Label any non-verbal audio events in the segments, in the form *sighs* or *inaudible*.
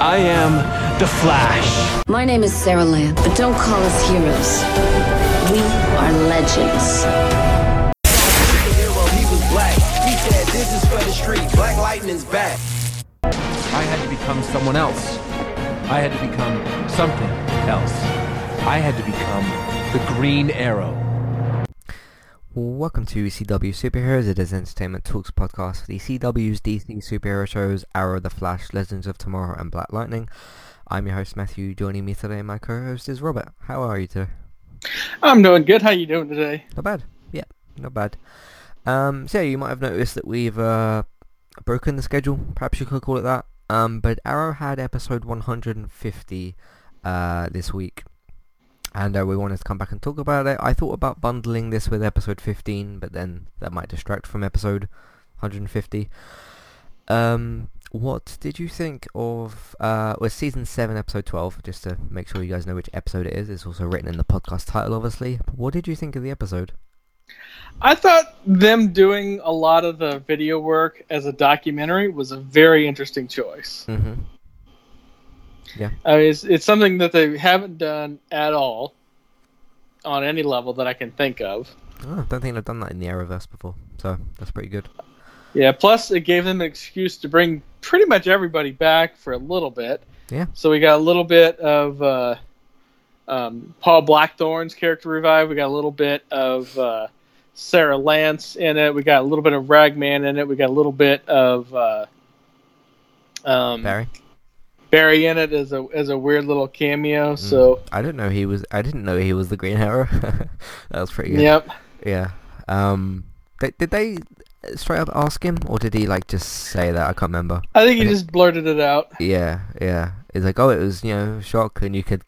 I am the Flash. My name is Sarah Lance, but don't call us heroes. We are legends. he was black. He said, this is for the street. Black Lightning's back. I had to become someone else. I had to become something else. I had to become the Green Arrow. Welcome to CW Superheroes, it is Entertainment Talks podcast for the CW's DC superhero shows Arrow, The Flash, Legends of Tomorrow and Black Lightning. I'm your host Matthew, joining me today my co-host is Robert. How are you today? I'm doing good. How you doing today? Not bad. Yeah, not bad. Um, so yeah, you might have noticed that we've uh, broken the schedule, perhaps you could call it that. Um, but Arrow had episode 150 uh, this week, and uh, we wanted to come back and talk about it. I thought about bundling this with episode 15, but then that might distract from episode 150. Um, what did you think of uh, was season 7 episode 12 just to make sure you guys know which episode it is it's also written in the podcast title obviously what did you think of the episode I thought them doing a lot of the video work as a documentary was a very interesting choice. mm-hmm. Yeah I mean, it's, it's something that they haven't done at all on any level that I can think of. oh, I don't think they've done that in the Arrowverse before so that's pretty good Yeah. Plus, it gave them an excuse to bring pretty much everybody back for a little bit. Yeah. So we got a little bit of uh, um, Paul Blackthorne's character revive. We got a little bit of uh, Sarah Lance in it. We got a little bit of Ragman in it. We got a little bit of uh, um, Barry Barry in it as a as a weird little cameo. So I don't know he was I didn't know he was the Green Arrow *laughs* that was pretty good yep. yeah um they, did they straight up ask him or did he like just say that I can't remember I think he Okay. just blurted it out. Yeah, yeah. It's like, oh, it was, you know, shock, and you could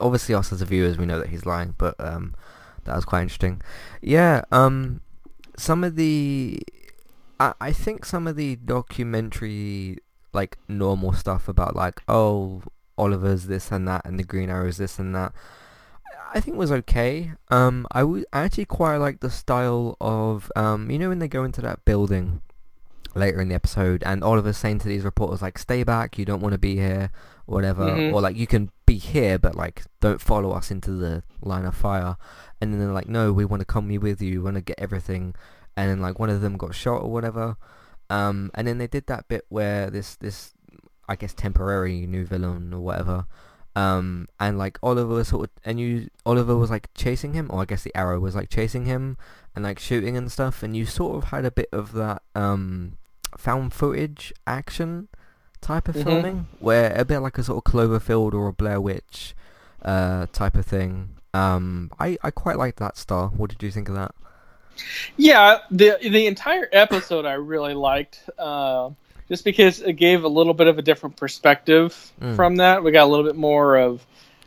obviously us as the viewers, we know that he's lying, but um, that was quite interesting. Yeah, um, some of the, I, I think some of the documentary, like normal stuff about like, oh, Oliver's this and that, and the Green Arrow's this and that. I think was okay. Um, I would I actually quite like the style of um, you know, when they go into that building later in the episode and Oliver's saying to these reporters like stay back you don't want to be here whatever Mhm. or like you can be here but like don't follow us into the line of fire and then they're like no we want to come here with you we want to get everything and then like one of them got shot or whatever um and then they did that bit where this this I guess temporary new villain or whatever um and like Oliver was sort of and you Oliver was like chasing him or I guess the arrow was like chasing him and like shooting and stuff and you sort of had a bit of that um found footage action type of Mhm. filming where a bit like a sort of Cloverfield or a Blair Witch uh type of thing. Um I I quite liked that style what did you think of that Yeah, the the entire episode I really liked, uh, just because it gave a little bit of a different perspective Mm. from that. We got a little bit more of,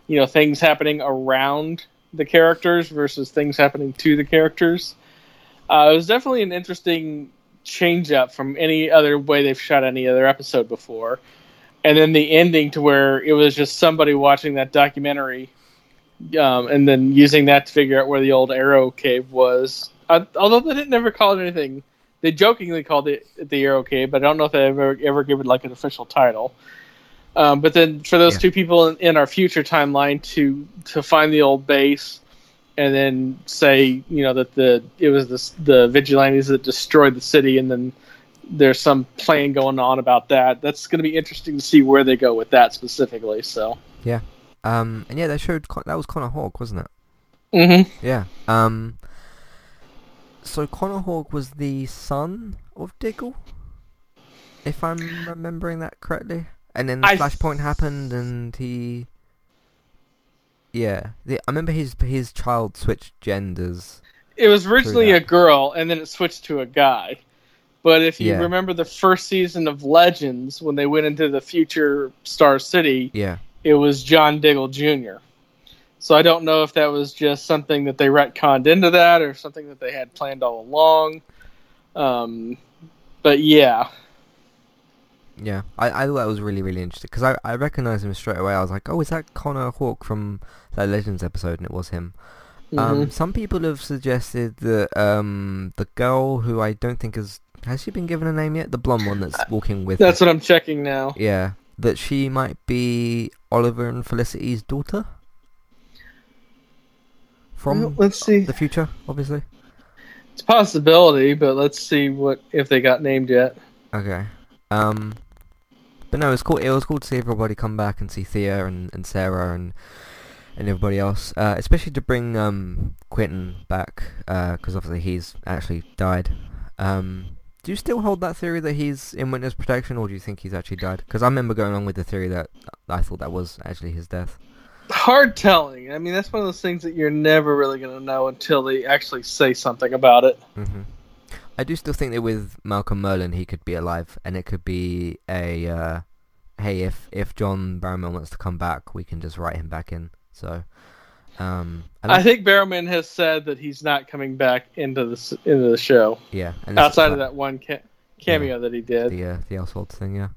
you know, things happening around the characters versus things happening to the characters. Uh, it was definitely an interesting change up from any other way they've shot any other episode before. And then the ending to where it was just somebody watching that documentary um, and then using that to figure out where the old Arrow Cave was. Uh, although they didn't never call it anything, they jokingly called it the Arrow Cave, but I don't know if they ever ever give it like an official title. Um, but then for those Yeah. two people in, in our future timeline to to find the old base, and then say you know that the it was the the vigilantes that destroyed the city, and then there's some plan going on about that. That's going to be interesting to see where they go with that specifically. So. Yeah, um and yeah they showed that was Connor Hawke wasn't it Mm-hmm. Yeah. Um. So Connor Hawke was the son of Diggle, if I'm remembering that correctly. And then the I flashpoint happened, and he. Yeah, the, I remember his his child switched genders. It was originally a girl, and then it switched to a guy. But if you Yeah. remember the first season of Legends, when they went into the future Star City, Yeah. it was John Diggle Jr. So I don't know if that was just something that they retconned into that, or something that they had planned all along. Um, but yeah, Yeah, I, I thought that was really really interesting because I I recognized him straight away. I was like, oh, is that Connor Hawke from that Legends episode? And it was him. Um, Mhm. some people have suggested that um the girl who I don't think has has she been given a name yet? The blonde one that's walking with. that's what I'm checking now. Yeah, that she might be Oliver and Felicity's daughter? From let's see. the future, obviously. It's a possibility, but let's see what if they got named yet. Okay. Um, but no, it was cool. It was cool to see everybody come back and see Thea and, and Sarah and and everybody else. Uh, especially to bring um Quentin back, Uh, because obviously he's actually died. Um, do you still hold that theory that he's in witness protection, or do you think he's actually died? Because I remember going on with the theory that I thought that was actually his death. Hard telling. I mean, that's one of those things that you're never really going to know until they actually say something about it. Mm-hmm. I do still think that with Malcolm Merlyn, he could be alive, and it could be a, uh, hey, if if John Barrowman wants to come back, we can just write him back in. So, um, and I think Barrowman has said that he's not coming back into the into the show yeah, and outside of like that one ca- cameo that he did. the uh, the Oswald thing, yeah.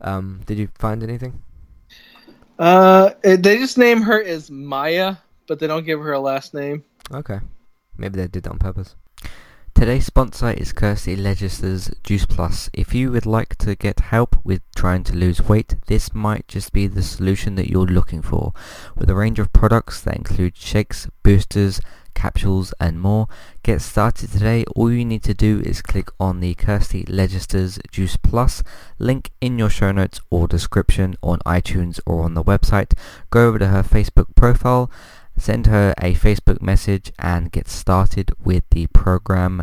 Um, did you find anything? Uh, they just name her as Maya, but they don't give her a last name. Okay, maybe they did that on purpose. Today's sponsor is Kirsty Legister's Juice Plus. If you would like to get help with trying to lose weight, this might just be the solution that you're looking for. With a range of products that include shakes, boosters, capsules and more, get started today. All you need to do is click on the Kirsty Legister's Juice Plus link in your show notes or description on iTunes or on the website. Go over to her Facebook profile send her a Facebook message and get started with the program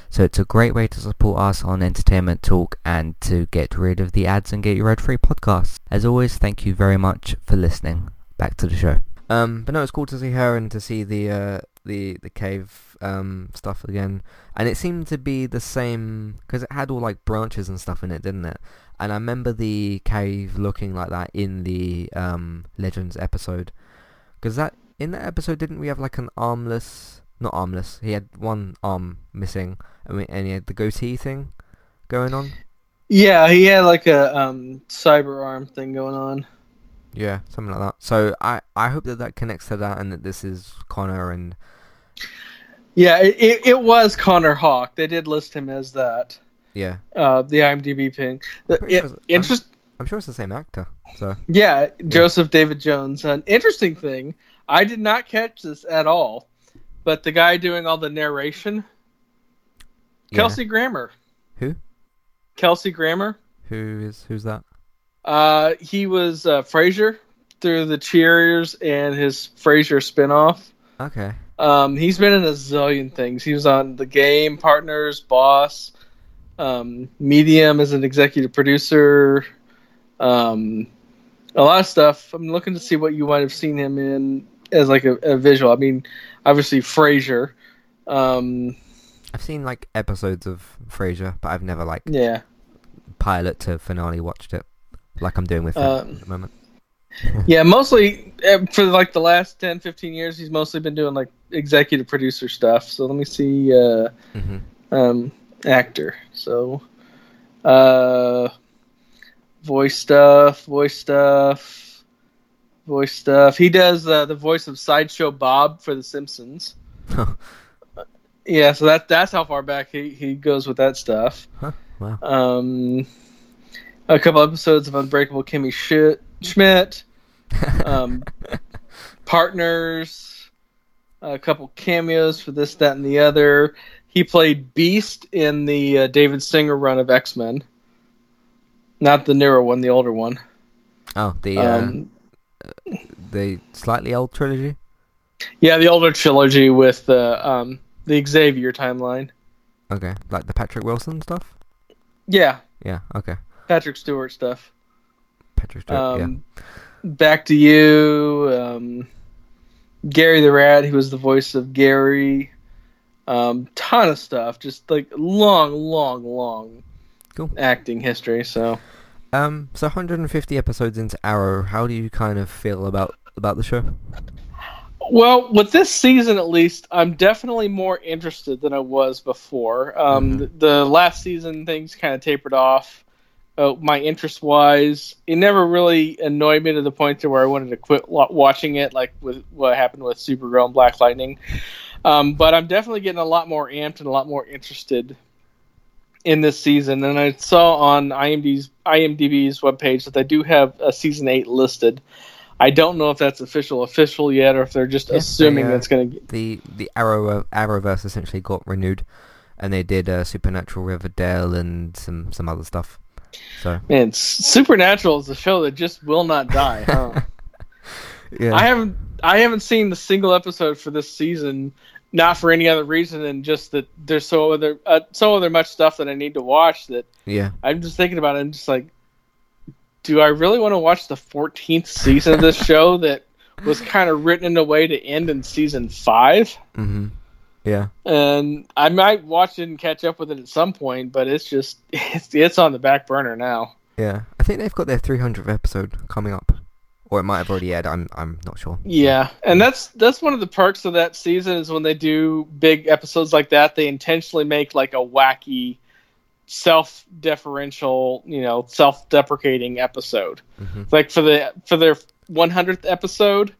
So it's a great way to support us on Entertainment Talk and to get rid of the ads and get your ad-free podcasts. As always, thank you very much for listening. Back to the show. Um, but no, it's cool to see her and to see the uh, the the cave um stuff again. And it seemed to be the same because it had all like branches and stuff in it, didn't it? And I remember the cave looking like that in the um Legends episode. Because that in that episode, didn't we have like an armless? Not armless. He had one arm missing, and, we, and he had the goatee thing going on. Yeah, he had like a um, cyber arm thing going on. Yeah, something like that. So I, I hope that that connects to that, and that this is Connor and Yeah, it, it, was Connor Hawke. They did list him as that. yeah. Uh, the IMDb ping. The, Pretty it, sure interest, I'm sure it's the same actor. So yeah, Joseph David Jones. An interesting thing, I did not catch this at all, but the guy doing all the narration, yeah. Kelsey Grammer. Who? Kelsey Grammer. Who is who's that? Uh, he was uh, Frasier through the Cheers and his Frasier spinoff. Okay. Um, he's been in a zillion things. He was on The Game, Partners, Boss, um, Medium as an executive producer, um, a lot of stuff. I'm looking to see what you might have seen him in as like a, a visual. I mean, obviously Frasier. Um, I've seen like episodes of Frasier, but I've never like yeah, pilot to finale watched it, like I'm doing with him Um, at the moment. *laughs* yeah. Mostly uh, for like the last 10, 15 years, he's mostly been doing like executive producer stuff. So let me see. Uh, hmm um, actor. So, uh, voice stuff, voice stuff, voice stuff. He does uh, the voice of Sideshow Bob for The Simpsons. Yeah, so that that's how far back he, he goes with that stuff. Huh? Wow. Um, a couple episodes of Unbreakable Kimmy Sch- Schmidt. Um, *laughs* partners, a couple cameos for this, that, and the other. He played Beast in the uh, David Singer run of X Men, not the newer one, the older one. oh, the uh, Um, the slightly old trilogy. Yeah, the older trilogy with the um the Xavier timeline. Okay, like the Patrick Wilson stuff. Yeah, Yeah. Okay. Patrick Stewart stuff. Patrick Stewart. yeah. Um, Back to you, um, Gary the Rat. He was the voice of Gary. Um, ton of stuff, just like long, long, long Cool. acting history. So Um. So 150 episodes into Arrow. How do you kind of feel about about the show? Well, with this season at least, I'm definitely more interested than I was before. Um, Mhm. the, the last season, things kind of tapered off. Uh, my interest wise, it never really annoyed me to the point to where I wanted to quit watching it, like with what happened with Supergirl and Black Lightning. Um, but I'm definitely getting a lot more amped and a lot more interested in this season. And I saw on IMDb's IMDb's webpage that they do have a season eight listed. I don't know if that's official official yet, or if they're just assuming they, uh, it's going to. The the Arrow Arrowverse essentially got renewed, and they did uh, Supernatural Riverdale and some some other stuff. So Man, S- Supernatural is a show that just will not die. Huh? *laughs* yeah. I haven't I haven't seen the single episode for this season, not for any other reason than just that there's so other uh, so other much stuff that I need to watch that yeah. I'm just thinking about it. and just like, do I really want to watch the 14th season of this *laughs* show that was kind of written in a way to end in season five? mm-hmm. Yeah. And I might watch it and catch up with it at some point, but it's just *laughs* it's, it's on the back burner now. Yeah. I think they've got their 300th episode coming up, or it might have already aired. I'm I'm not sure. Yeah, and that's that's one of the perks of that season is when they do big episodes like that, they intentionally make like a wacky, self-deferential, you know, self-deprecating episode. Mhm. Like for the for their 100th episode,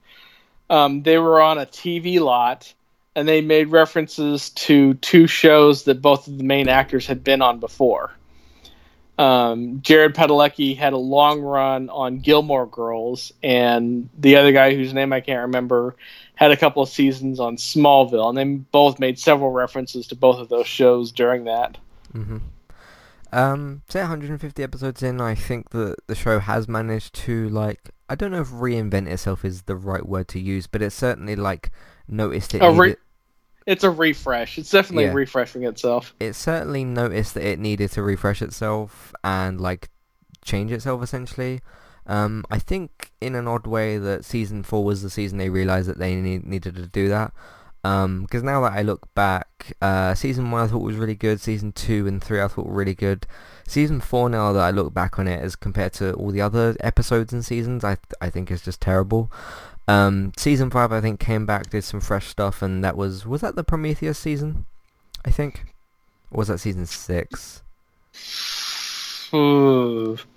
um, they were on a TV lot and they made references to two shows that both of the main actors had been on before. Um, Jared Padalecki had a long run on Gilmore Girls, and the other guy whose name I can't remember had a couple of seasons on Smallville, and they both made several references to both of those shows during that. hmm Um, say 150 episodes in, I think that the show has managed to like I don't know if reinvent itself is the right word to use, but it's certainly like noticed it. Re- needed- It's a refresh. It's definitely Yeah. refreshing itself. it certainly noticed that it needed to refresh itself and like change itself essentially. Um, I think in an odd way that season four was the season they realized that they need, needed to do that. Because now that I look back, uh, season one I thought was really good. Season two and three I thought were really good. Season four now that I look back on it as compared to all the other episodes and seasons, I th- I think is just terrible. Um, season five I think came back, did some fresh stuff, and that was was that the Prometheus season? I think. Or was that season six? Ooh. *sighs*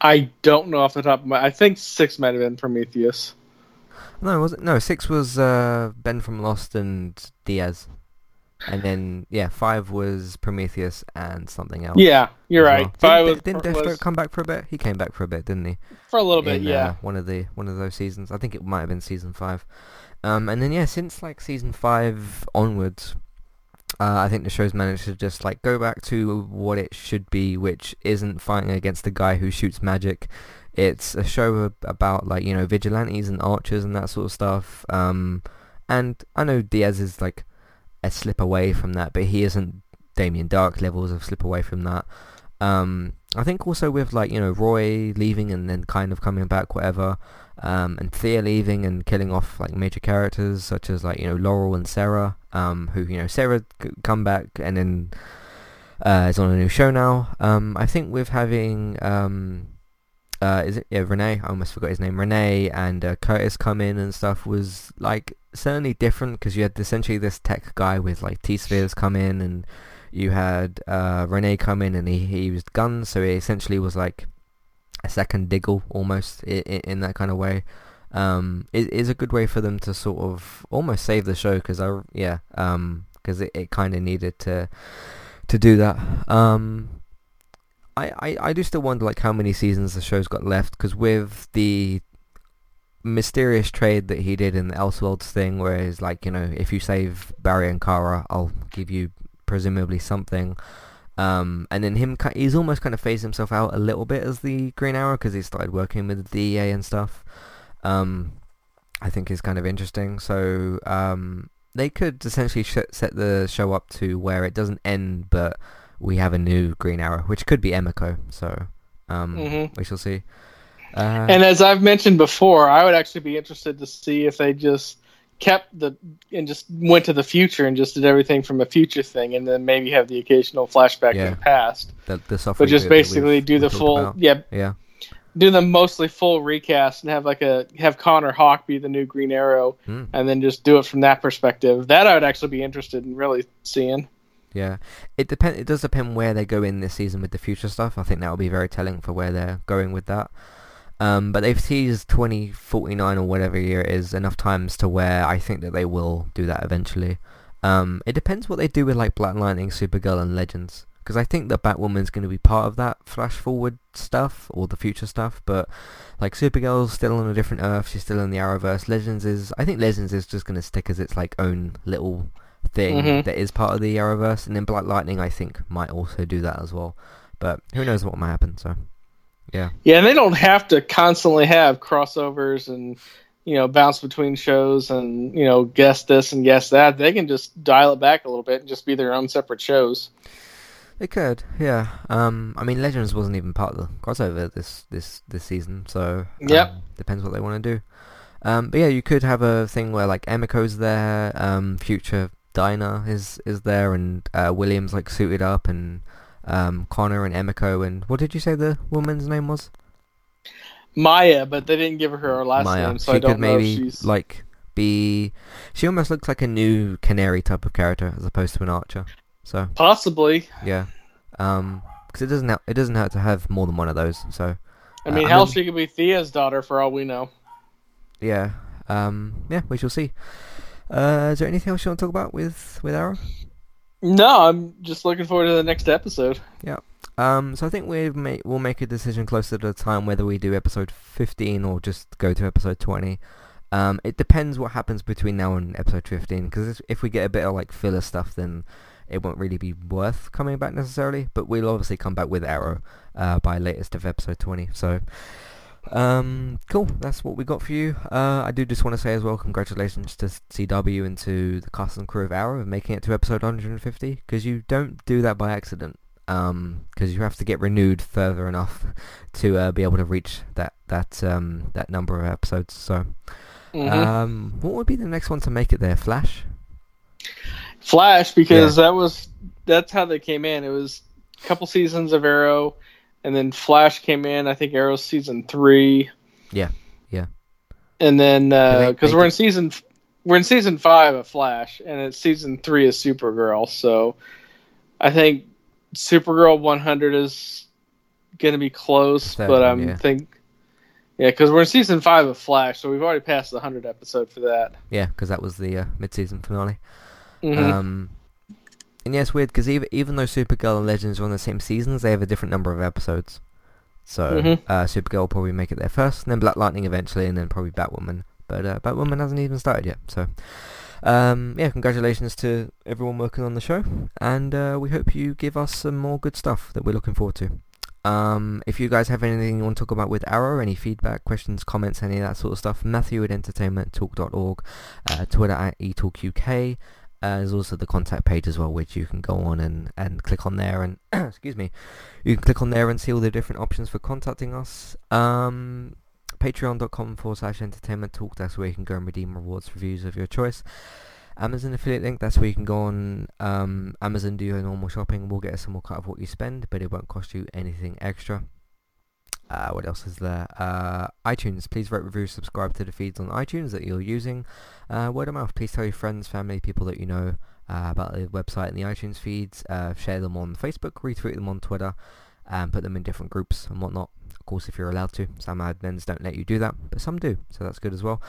I don't know off the top of my. I think six might have been Prometheus. No, was it? No, six was uh, Ben from Lost and Diaz, and then yeah, five was Prometheus and something else. Yeah, you're right. well. Five Didn't, was, didn't Deathstroke was come back for a bit? He came back for a bit, didn't he? for a little bit. in, yeah. uh, one of the one of those seasons. I think it might have been season five. Um, and then yeah, since like season five onwards, uh, I think the show's managed to just like go back to what it should be, which isn't fighting against the guy who shoots magic. It's a show about like you know vigilantes and archers and that sort of stuff. Um, and I know Diaz is like a slip away from that, but he isn't Damien Darhk levels of slip away from that. Um, I think also with like you know Roy leaving and then kind of coming back, whatever, um, and Thea leaving and killing off like major characters such as like you know Laurel and Sarah, um, who you know Sarah come back and then uh, is on a new show now. Um, I think with having um, uh, is it yeah Renee? I almost forgot his name. Renee and uh, Curtis come in and stuff was like certainly different because you had essentially this tech guy with like T spheres come in and you had uh, Renee come in and he, he used guns, so he essentially was like a second Diggle almost in, in that kind of way. Um, it is a good way for them to sort of almost save the show because I yeah um because it, it kind of needed to to do that. Um, I, I I do still wonder like how many seasons the show's got left because with the mysterious trade that he did in the Elseworlds thing, where it's like you know if you save Barry and Kara, I'll give you presumably something. Um, and then him, he's almost kind of phased himself out a little bit as the Green Arrow because he started working with the DEA and stuff. um, I think is kind of interesting. So um, they could essentially sh- set the show up to where it doesn't end, but we have a new Green Arrow, which could be Emiko. So um, Mhm. we shall see. Uh, And as I've mentioned before, I would actually be interested to see if they just kept the and just went to the future and just did everything from a future thing, and then maybe have the occasional flashback Yeah. to the past, That the software but just basically do the full about. yeah Yeah, do the mostly full recast and have like a have Connor Hawke be the new Green Arrow, Hmm. and then just do it from that perspective. That I would actually be interested in really seeing. yeah. It depend. It does depend where they go in this season with the future stuff. I think that will be very telling for where they're going with that. Um, but they've teased 2049 or whatever year it is enough times to where I think that they will do that eventually. Um, it depends what they do with like Black Lightning, Supergirl, and Legends. Because I think that Batwoman's going to be part of that flash forward stuff or the future stuff. But like Supergirl's still on a different Earth. She's still in the Arrowverse. Legends is I think Legends is just going to stick as its like own little thing Mhm. that is part of the Arrowverse. And then Black Lightning I think might also do that as well. But who knows what might happen. So yeah. Yeah, and they don't have to constantly have crossovers and you know bounce between shows and you know guess this and guess that. They can just dial it back a little bit and just be their own separate shows. They could, yeah. Um, I mean, Legends wasn't even part of the crossover this this this season, so um, Yep. depends what they want to do. Um, but yeah, you could have a thing where like Emiko's there, um, future Dinah is is there, and uh, Williams like suited up, and um, Connor and Emiko, and what did you say the woman's name was? Maya, but they didn't give her her last Maya. name, so she I don't could know maybe if she's like be. She almost looks like a new Canary type of character as opposed to an Archer. So possibly. yeah, um, because it doesn't ha- it doesn't hurt to have more than one of those. So. I mean, Uh, hell, I'm- she could be Thea's daughter for all we know. yeah, um, yeah, we shall see. Uh, is there anything else you want to talk about with with Arrow? No, I'm just looking forward to the next episode. Yeah. Um, so I think we may we'll make a decision closer to the time whether we do episode 15 or just go to episode 20. Um, it depends what happens between now and episode 15 because if we get a bit of like filler stuff, then it won't really be worth coming back necessarily. But we'll obviously come back with Arrow uh, by latest of episode 20. So. Um, cool. That's what we got for you. Uh, I do just want to say as well, congratulations to CW and to the cast and crew of Arrow of making it to episode 150 because you don't do that by accident. Um, because you have to get renewed further enough to uh, be able to reach that that um that number of episodes. So, Mhm. um, what would be the next one to make it there? Flash. Flash, because that was that's how they came in. It was a couple seasons of Arrow, and then Flash came in. I think Arrow season three. Yeah, yeah. And then because they we're in season we're in season five of Flash, and it's season three of Supergirl. So I think Supergirl 100 is gonna be close, but I'm yeah. think yeah, because we're in season five of Flash, so we've already passed the hundred episode for that. Yeah, because that was the uh, mid-season finale. Mhm. Um, and yeah, it's weird because even even though Supergirl and Legends are on the same seasons, they have a different number of episodes. So Mhm. uh, Supergirl will probably make it there first, and then Black Lightning eventually, and then probably Batwoman. But uh, Batwoman hasn't even started yet. So um, yeah, congratulations to everyone working on the show, and uh, we hope you give us some more good stuff that we're looking forward to. Um, if you guys have anything you want to talk about with Arrow, any feedback, questions, comments, any of that sort of stuff, Matthew at entertainmenttalk.org, uh, Twitter at etalkuk. Uh, there's also the contact page as well, which you can go on and, and click on there and *clears throat* excuse me, you can click on there and see all the different options for contacting us. Um, Patreon.com forward slash entertainment talk. That's where you can go and redeem rewards reviews of your choice. Amazon affiliate link. That's where you can go on um, Amazon, do your normal shopping. We'll get a small cut of what you spend, but it won't cost you anything extra. Uh, what else is there? Uh, iTunes. Please rate, review, subscribe to the feeds on iTunes that you're using. Uh, word of mouth. Please tell your friends, family, people that you know uh, about the website and the iTunes feeds. Uh, share them on Facebook, retweet them on Twitter, and put them in different groups and whatnot. Of course, if you're allowed to. Some admins don't let you do that, but some do, so that's good as well.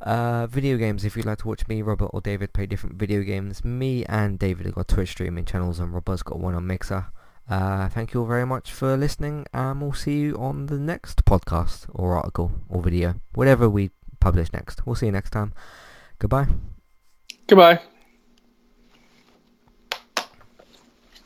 Uh, video games. If you'd like to watch me, Robert, or David play different video games, me and David have got Twitch streaming channels, and Robert's got one on Mixer. Uh, thank you all very much for listening, and we'll see you on the next podcast or article or video, whatever we publish next. We'll see you next time. Goodbye. Goodbye.